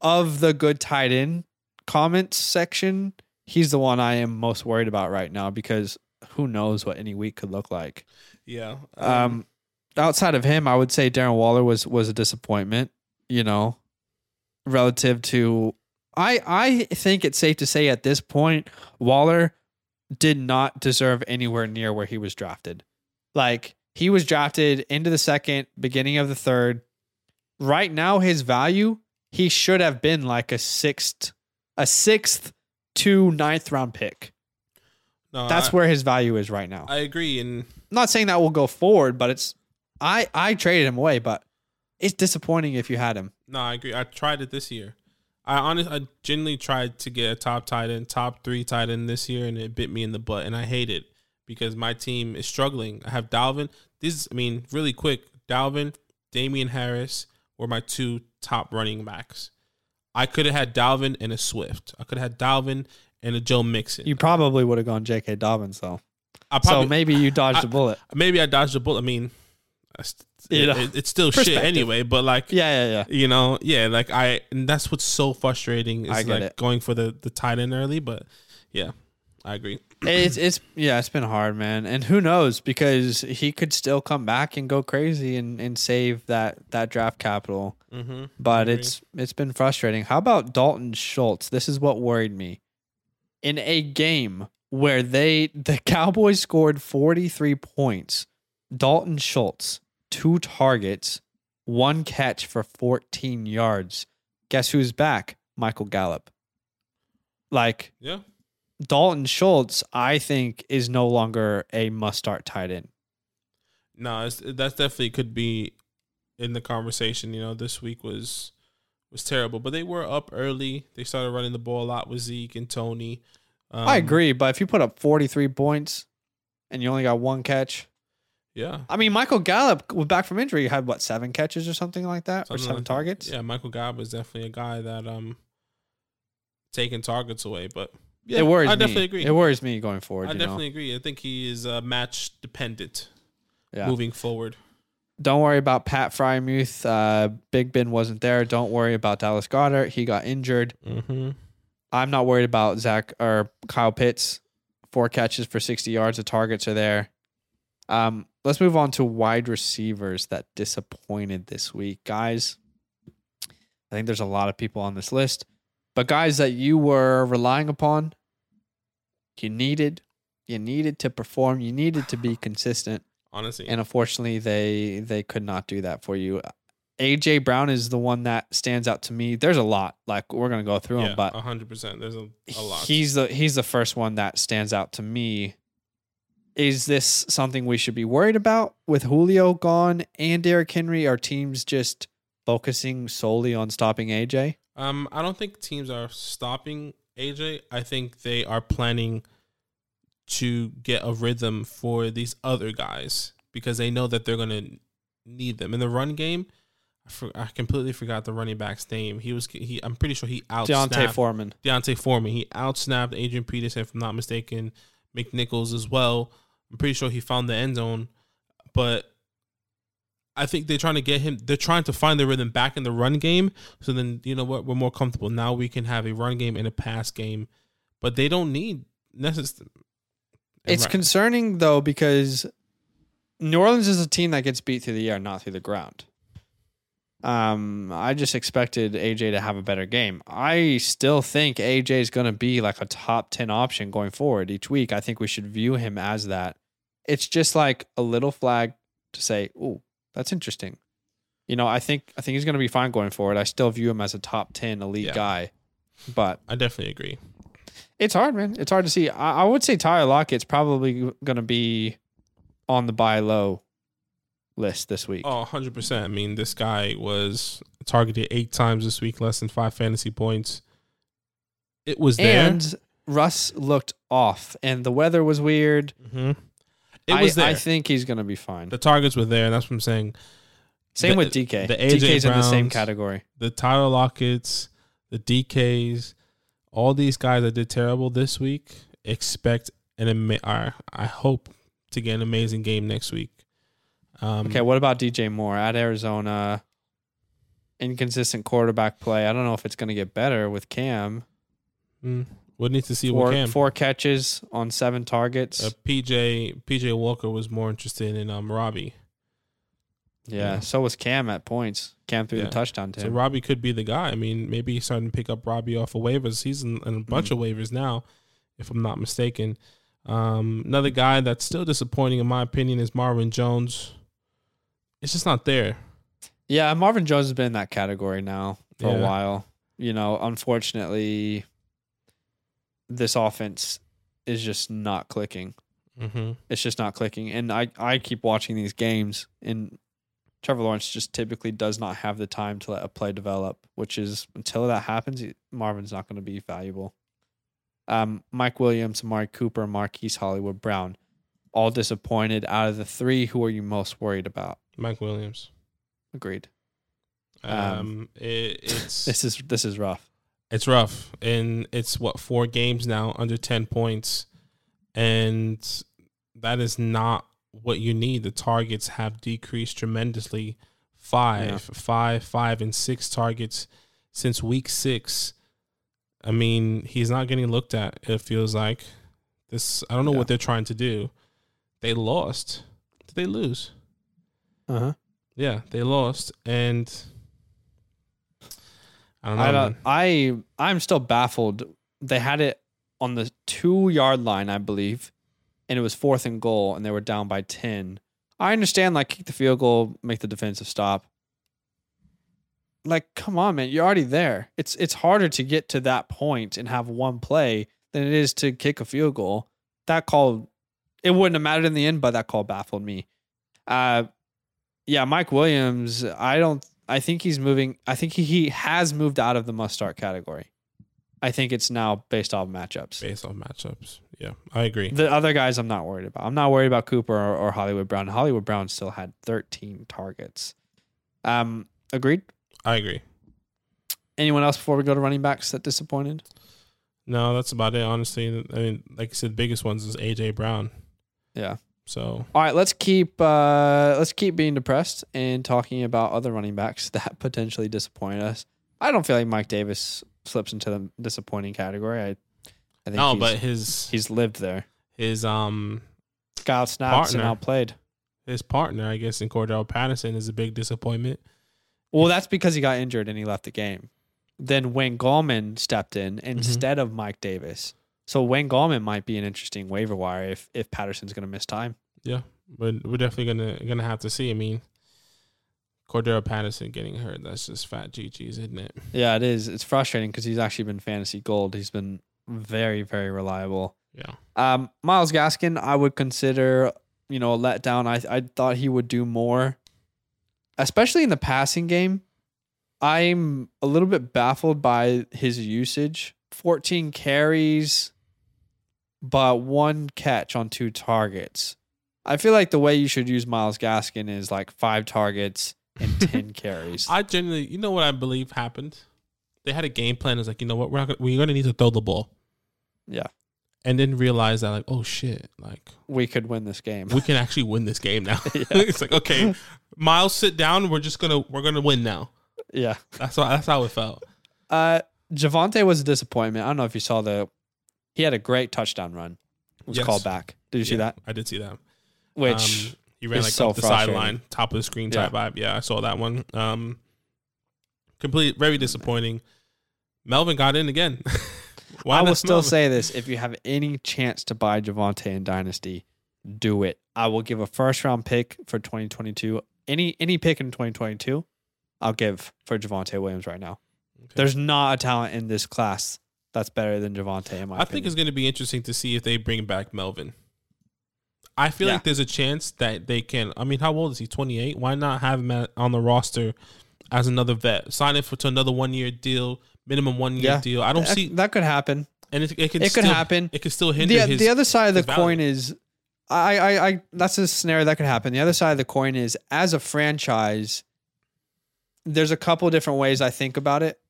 of the good tight end comments section, he's the one I am most worried about right now because who knows what any week could look like. yeah. Um, outside of him, I would say Darren Waller was was a disappointment. You know, relative to I I think it's safe to say at this point Waller did not deserve anywhere near where he was drafted. Like he was drafted into the second, beginning of the third. Right now, his value, he should have been like a sixth, a sixth to ninth round pick. No, That's I, where his value is right now. I agree. And I'm not saying that will go forward, but it's I I traded him away, but it's disappointing if you had him. no, I agree. I tried it this year. I honestly, I genuinely tried to get a top tight end, top three tight end this year, and it bit me in the butt, and I hate it because my team is struggling. I have Dalvin. This, I mean, really quick, Dalvin, Damien Harris were my two top running backs. I could have had Dalvin and a Swift. I could have had Dalvin and a Joe Mixon. You probably would have gone J.K. Dobbins though, I probably so maybe you dodged I- a bullet. maybe I dodged a bullet. I mean, You know, it- it's still shit anyway. But like, Yeah, yeah, yeah. you know, yeah, like I, and that's what's so frustrating is I get like it. going for the the tight end early. But yeah, I agree. It's it's yeah, it's been hard, man. And who knows because he could still come back and go crazy and, and save that that draft capital. Mm-hmm. But it's it's been frustrating. How about Dalton Schultz? This is what worried me. In a game where they the Cowboys scored 43 points, Dalton Schultz, two targets, one catch for 14 yards. Guess who's back? Michael Gallup. Like Yeah, Dalton Schultz, I think, is no longer a must start tight end. no, that's definitely could be in the conversation. You know, this week was was terrible, but they were up early. They started running the ball a lot with Zeke and Tony. Um, I agree, but if you put up 43 points and you only got one catch, Yeah, I mean, Michael Gallup, was back from injury, had what, seven catches or something like that? or seven like that. targets? Yeah, Michael Gallup was definitely a guy that um taking targets away, but yeah, it worries me. I me. definitely agree. It worries me going forward. I definitely agree. I think he is uh, match dependent? Yeah. moving forward. Don't worry about Pat Freiermuth. Uh, Big Ben wasn't there. Don't worry about Dallas Goedert. He got injured. Mm-hmm. I'm not worried about Zach or Kyle Pitts. Four catches for 60 yards. The targets are there. Um, let's move on to wide receivers that disappointed this week, guys. I think there's a lot of people on this list, but guys that you were relying upon, you needed, you needed to perform, you needed to be consistent, Honestly, and unfortunately, they they could not do that for you. AJ Brown is the one that stands out to me. There's a lot, like we're gonna go through them, yeah, but hundred percent. There's a, a lot. He's the he's the first one that stands out to me. Is this something we should be worried about with Julio gone and Derrick Henry? Are teams just focusing solely on stopping AJ? um, I don't think teams are stopping AJ. I think they are planning to get a rhythm for these other guys because they know that they're gonna need them in the run game. I, for, I completely forgot the running back's name. He was he. I'm pretty sure he out D'Onta Foreman. D'Onta Foreman. He outsnapped Adrian Peterson, if I'm not mistaken, McNichols as well. I'm pretty sure he found the end zone, but I think they're trying to get him. They're trying to find the rhythm back in the run game. So then you know what? We're more comfortable now. We can have a run game and a pass game, but they don't need necessarily. It's concerning though because New Orleans is a team that gets beat through the air, not through the ground. Um, I just expected AJ to have a better game. I still think AJ is going to be like a top 10 option going forward each week. I think we should view him as that. It's just like a little flag to say, "Oh, that's interesting." You know, I think I think he's going to be fine going forward. I still view him as a top 10 elite Yeah. guy. But I definitely agree. it's hard, man. It's hard to see. I, I would say Tyler Lockett's probably going to be on the buy low list this week. Oh, 100%. I mean, this guy was targeted eight times this week, less than five fantasy points. It was there. and Russ looked off, and the weather was weird. hmm It I, there. I think he's going to be fine. the targets were there, and that's what I'm saying. Same the- with DK. the AJ DK's in the same category. The Tyler Lockett's, the DKs, all these guys that did terrible this week expect an ama- or I hope to get an amazing game next week. Um, Okay, what about DJ Moore at Arizona? Inconsistent quarterback play. I don't know if it's going to get better with Cam. mm, we'll need to see Four, what can. four catches on seven targets. Uh, PJ PJ Walker was more interested in um Robbie. yeah, yeah. so was Cam at points. Cam threw Yeah. the touchdown to So him. Robbie could be the guy. I mean, maybe he's starting to pick up Robbie off of waivers. He's in, in a bunch Mm-hmm. of waivers now, if I'm not mistaken. Um, another guy that's still disappointing in my opinion is Marvin Jones. It's just not there. Yeah, Marvin Jones has been in that category now for Yeah. a while. You know, unfortunately, this offense is just not clicking. Mm-hmm. It's just not clicking. And I, I keep watching these games, and Trevor Lawrence just typically does not have the time to let a play develop, which is until that happens, Marvin's not going to be valuable. Um, Mike Williams, Amari Cooper, Marquise Hollywood Brown, all disappointed. Out of the three, who are you most worried about? Mike Williams. Agreed. Um, Um, it, it's This is this is rough. It's rough, and it's what four games now under ten points, and that is not what you need. The targets have decreased tremendously. Five, Yeah. five, five, and six targets since week six. I mean, he's not getting looked at. It feels like this. I don't know Yeah. what they're trying to do. They lost. Did they lose? Uh huh. Yeah, they lost, and I don't know. I, don't- I I'm still baffled. They had it on the two yard line, I believe, and it was fourth and goal, and they were down by ten. I understand, like kick the field goal, make the defensive stop. Like, come on, man, you're already there. It's it's harder to get to that point and have one play than it is to kick a field goal. That call, it wouldn't have mattered in the end, but that call baffled me. Uh, yeah, Mike Williams. I don't. I think he's moving. I think he, he has moved out of the must start category. I think it's now based off matchups. based off matchups. Yeah, I agree. The other guys, I'm not worried about. I'm not worried about Cooper or, or Hollywood Brown. Hollywood Brown still had 13 targets. Um, agreed. I agree. Anyone else before we go to running backs that disappointed? No, that's about it. Honestly, I mean, like I said, the biggest ones is AJ Brown. Yeah. So All right, let's keep uh, let's keep being depressed and talking about other running backs that potentially disappoint us. I don't feel like Mike Davis slips into the disappointing category. I, I think no, he's, but his he's lived there. his um out snaps and Partner. outplayed. his partner, I guess, in Cordarrelle Patterson is a big disappointment. Well, that's because he got injured and he left the game. Then Wayne Gallman stepped in instead of Mike Davis. So Wayne Gallman might be an interesting waiver wire if if Patterson's going to miss time. Yeah, but we're definitely gonna gonna have to see. I mean, Cordarrelle Patterson getting hurt, that's just fat GG's, isn't it? Yeah, it is. It's frustrating because he's actually been fantasy gold. He's been very very reliable. Yeah. Um, Myles Gaskin, I would consider you know a letdown. I I thought he would do more, especially in the passing game. I'm a little bit baffled by his usage. 14 carries, but one catch on two targets. I feel like the way you should use Myles Gaskin is like five targets and 10 carries. I genuinely, you know what I believe happened? They had a game plan. It's like, you know what, we're not gonna, we're gonna need to throw the ball, yeah, and then realize that like, oh shit, like we could win this game. we can actually win this game now. Yeah. it's like, okay, Miles, sit down. We're just gonna we're gonna win now. yeah. That's how that's how it felt. Uh, Javonte was a disappointment. I don't know if you saw the. He had a great touchdown run. It was Yes. called back. Did you see that? I did see that. Which Um, he ran like so up the sideline, top of the screen Yeah. type vibe. Yeah, I saw that one. Um, complete, very disappointing. Melvin got in again. I will still Melvin? say this: if you have any chance to buy Javonte in Dynasty, do it. I will give a first round pick for 2022. Any any pick in 2022, I'll give for Javonte Williams right now. Okay. There's not a talent in this class that's better than Javonte. In my I think it's going to be interesting to see if they bring back Melvin. I feel Yeah. like there's a chance that they can. I mean, how old is he? 28. Why not have him at, on the roster as another vet? Sign it for to another one year deal, minimum one year Yeah. deal. I don't that, see, that could happen. and it, it can It could happen. It could still hinder the, his. the other side of the value. coin is I, I I that's a scenario that could happen. The other side of the coin is as a franchise, there's a couple different ways I think about it.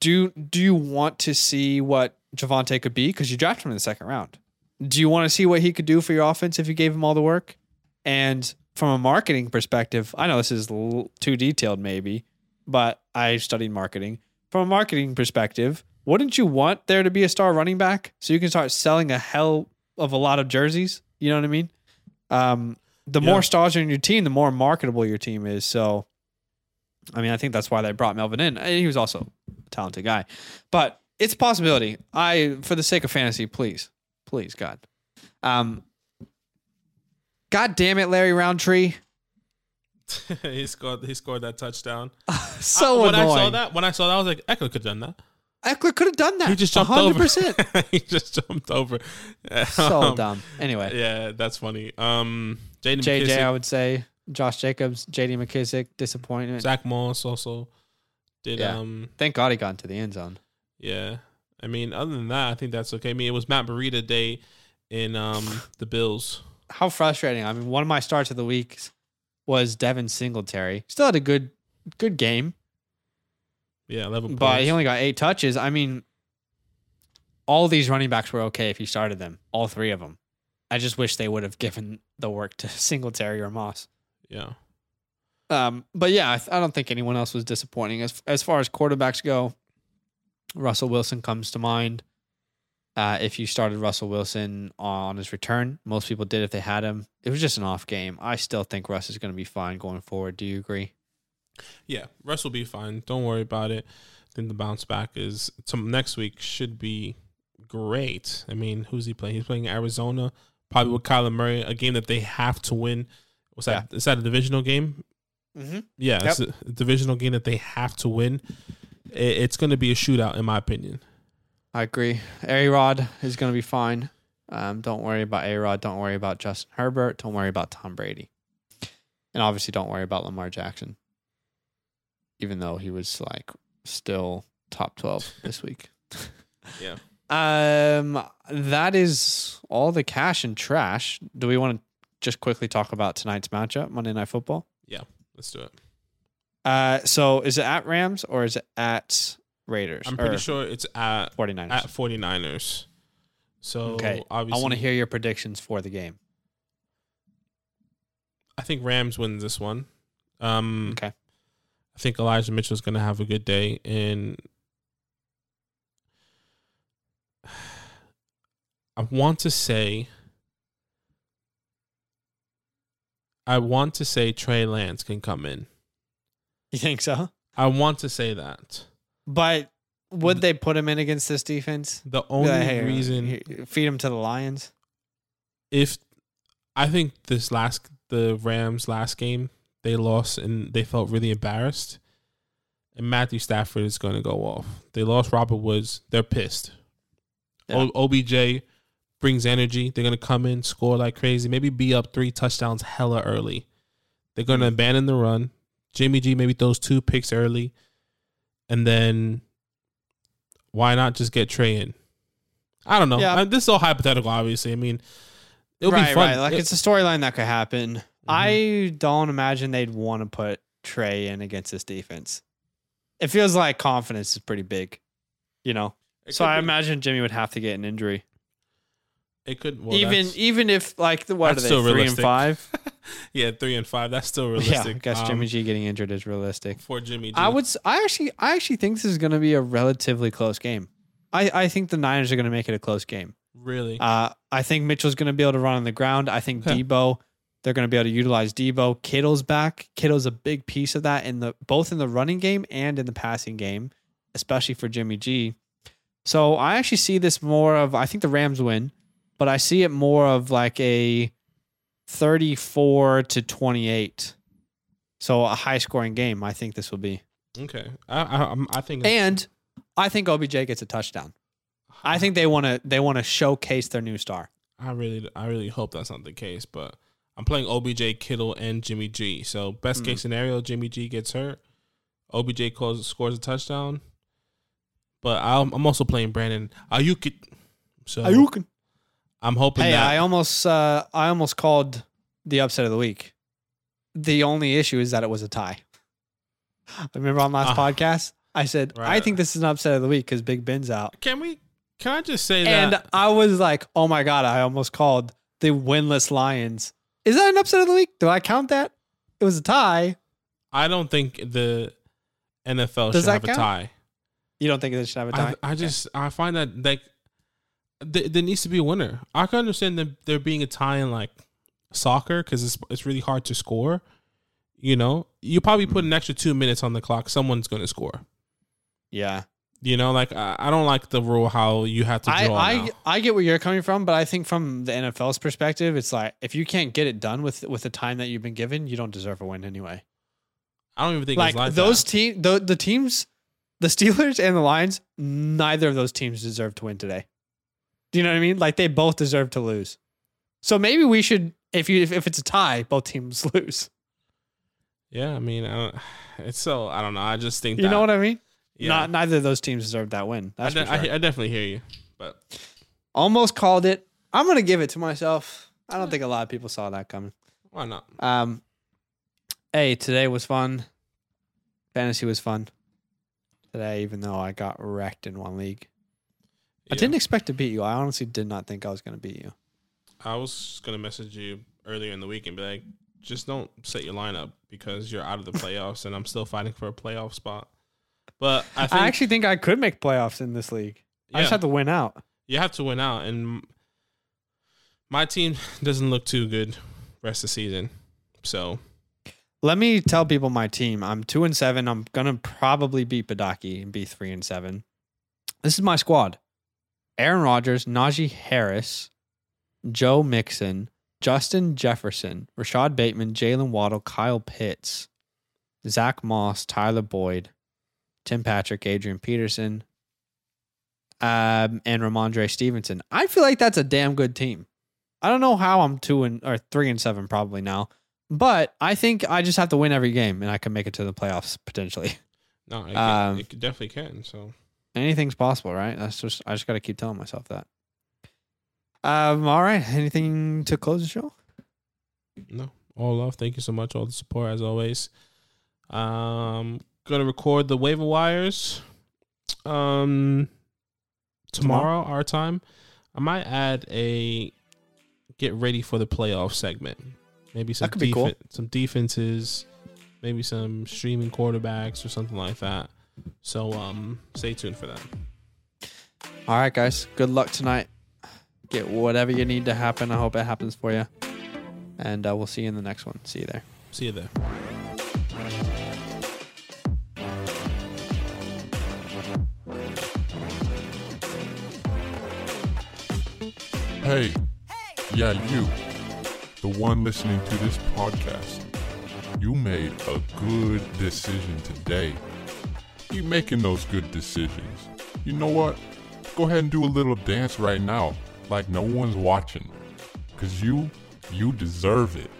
Do do you want to see what Javonte could be? Because you drafted him in the second round. Do you want to see what he could do for your offense if you gave him all the work? And from a marketing perspective, I know this is too detailed, maybe, but I studied marketing. From a marketing perspective, wouldn't you want there to be a star running back so you can start selling a hell of a lot of jerseys? You know what I mean? Um, the Yeah. more stars are in your team, the more marketable your team is. So, I mean, I think that's why they brought Melvin in. He was also talented guy, but it's a possibility. I, for the sake of fantasy, please Please, God. Um, God damn it, Larry Rountree. he scored. He scored that touchdown. so Uh, when annoying. I saw that, when I saw that, I was like, Ekeler could have done that. Ekeler could have done that. He just jumped 100%. over. he just jumped over. so Um, dumb. Anyway, Yeah, that's funny. Um, Jaden JJ, I would say. Josh Jacobs, JD McKissic, disappointment. Zach Moss also did. Yeah. Um, Thank God he got into the end zone. yeah. I mean, other than that, I think that's okay. I mean, it was Matt Breida day in um the Bills. How frustrating. I mean, one of my starts of the week was Devin Singletary. Still had a good good game, Yeah, eleven. but he only got eight touches. I mean, all these running backs were okay if he started them, all three of them. I just wish they would have given the work to Singletary or Moss. yeah. Um, but yeah, I, th- I don't think anyone else was disappointing as as far as quarterbacks go. Russell Wilson comes to mind. Uh, if you started Russell Wilson on his return, most people did if they had him. It was just an off game. I still think Russ is going to be fine going forward. Do you agree? Yeah, Russ will be fine. Don't worry about it. I think the bounce back is some next week should be great. I mean, who's he playing? He's playing Arizona, probably with Kyler Murray, a game that they have to win. Was that is that a divisional game? Mm-hmm. Yeah, it's a divisional game that they have to win. It's going to be a shootout, in my opinion. I agree. A Rod is going to be fine. Um, don't worry about A Rod. Don't worry about Justin Herbert. Don't worry about Tom Brady. And obviously, don't worry about Lamar Jackson, even though he was like still top 12 this week. Yeah. Um, that is all the cash and trash. Do we want to just quickly talk about tonight's matchup, Monday Night Football? Let's do it. Uh, so is it at Rams or is it at Raiders? I'm pretty sure it's at 49ers. at 49ers. So okay. I want to hear your predictions for the game. I think Rams wins this one. Um, Okay. I think Elijah Mitchell's going to have a good day, and I want to say, I want to say Trey Lance can come in. You think so? I want to say that. But would they put him in against this defense? The only like, "Hey, reason, feed him to the Lions. if I think this last the Rams last game they lost and they felt really embarrassed, and Matthew Stafford is going to go off. They lost Robert Woods. They're pissed. Yeah. O- OBJ brings energy. They're going to come in, score like crazy. Maybe be up three touchdowns hella early. They're going to abandon the run. Jimmy G maybe throws two picks early, and then why not just get Trey in? I don't know. Yeah. Uh, this is all hypothetical, obviously. I mean, it'll right, be fun. right. Like It- it's a storyline that could happen. Mm-hmm. I don't imagine they'd want to put Trey in against this defense. It feels like confidence is pretty big, you know. it so I be- imagine Jimmy would have to get an injury, it could well, even even if like the what are they still three realistic. and five? yeah, three and five. That's still yeah, realistic. I guess Um, Jimmy G getting injured is realistic. for Jimmy G. I would. I actually. I actually think this is going to be a relatively close game. I. I think the Niners are going to make it a close game. really. Uh, I think Mitchell's going to be able to run on the ground. I think Huh. Deebo, they're going to be able to utilize Deebo. Kittle's back. Kittle's a big piece of that in the both in the running game and in the passing game, especially for Jimmy G. So I actually see this more of. I think the Rams win, but I see it more of like a thirty-four to twenty-eight. So a high-scoring game. I think this will be, okay. I I, I'm- think and I think OBJ gets a touchdown. I think they want to. They want to showcase their new star. I really I really hope that's not the case, but I'm playing OBJ, Kittle, and Jimmy G. So best Mm. case scenario, Jimmy G gets hurt. OBJ calls, scores a touchdown. But I'm, I'm also playing Brandon Aiyuk. So I'm hoping Hey, that I almost uh, I almost called the upset of the week. The only issue is that it was a tie. I Remember on last Ah. podcast, I said I think this is an upset of the week because Big Ben's out, can we can I just say and that And I was like, oh my god, I almost called the winless Lions. Is that an upset of the week? Do I count that? It was a tie. I don't think the NFL Does should have a tie. You don't think they should have a tie? I, I just I find that like th- there needs to be a winner. I can understand them there being a tie in like soccer because it's it's really hard to score. You know, you probably put an extra two minutes on the clock. Someone's going to score. yeah, You know, like I, I don't like the rule how you have to I draw. I, now. I get where you're coming from, but I think from the NFL's perspective, it's like if you can't get it done with with the time that you've been given, you don't deserve a win anyway. I don't even think Like, it's like those that. team, the the teams, the Steelers and the Lions, neither of those teams deserve to win today. Do you know what I mean? Like they both deserve to lose. So maybe we should, if you if, if it's a tie, both teams lose. Yeah, I mean, I don't, it's so I don't know. I just think You that, know what I mean? Yeah, Not neither of those teams deserve that win. I, de- sure. I, I definitely hear you, but Almost called it. I'm gonna give it to myself. I don't think a lot of people saw that coming. why not? Um, hey, today was fun. Fantasy was fun today, even though I got wrecked in one league. I Yeah. didn't expect to beat you. I honestly did not think I was going to beat you. I was gonna message you earlier in the week and be like, just don't set your lineup because you're out of the playoffs, and I'm still fighting for a playoff spot. But I I, actually think I could make playoffs in this league. I just have to win out. you have to win out, and my team doesn't look too good rest of the season. So Let me tell people my team. I'm two and seven. I'm gonna probably beat Badaki and be three and seven. This is my squad: Aaron Rodgers, Najee Harris, Joe Mixon, Justin Jefferson, Rashod Bateman, Jaylen Waddle, Kyle Pitts, Zach Moss, Tyler Boyd, Tim Patrick, Adrian Peterson, um, and Rhamondre Stevenson. I feel like that's a damn good team. I don't know how I'm two and or three and seven probably now. But I think I just have to win every game and I can make it to the playoffs potentially. no, it, Um, can, it definitely can. So Anything's possible, right? That's just I just got to keep telling myself that. Um all right, anything to close the show? No, all love. Thank you so much. All the support as always. Um, gonna record the waiver wires. Um, tomorrow, our time. I might add a get ready for the playoff segment. Maybe some could be cool. some defenses, maybe some streaming quarterbacks or something like that. So um, stay tuned for that. All right, guys. Good luck tonight. Get whatever you need to happen. I hope it happens for you. And uh, we'll see you in the next one. See you there. See you there. Hey, yeah, you, the one listening to this podcast, you made a good decision today. Keep making those good decisions. You know what? Go ahead and do a little dance right now, like no one's watching. Cause you, you deserve it.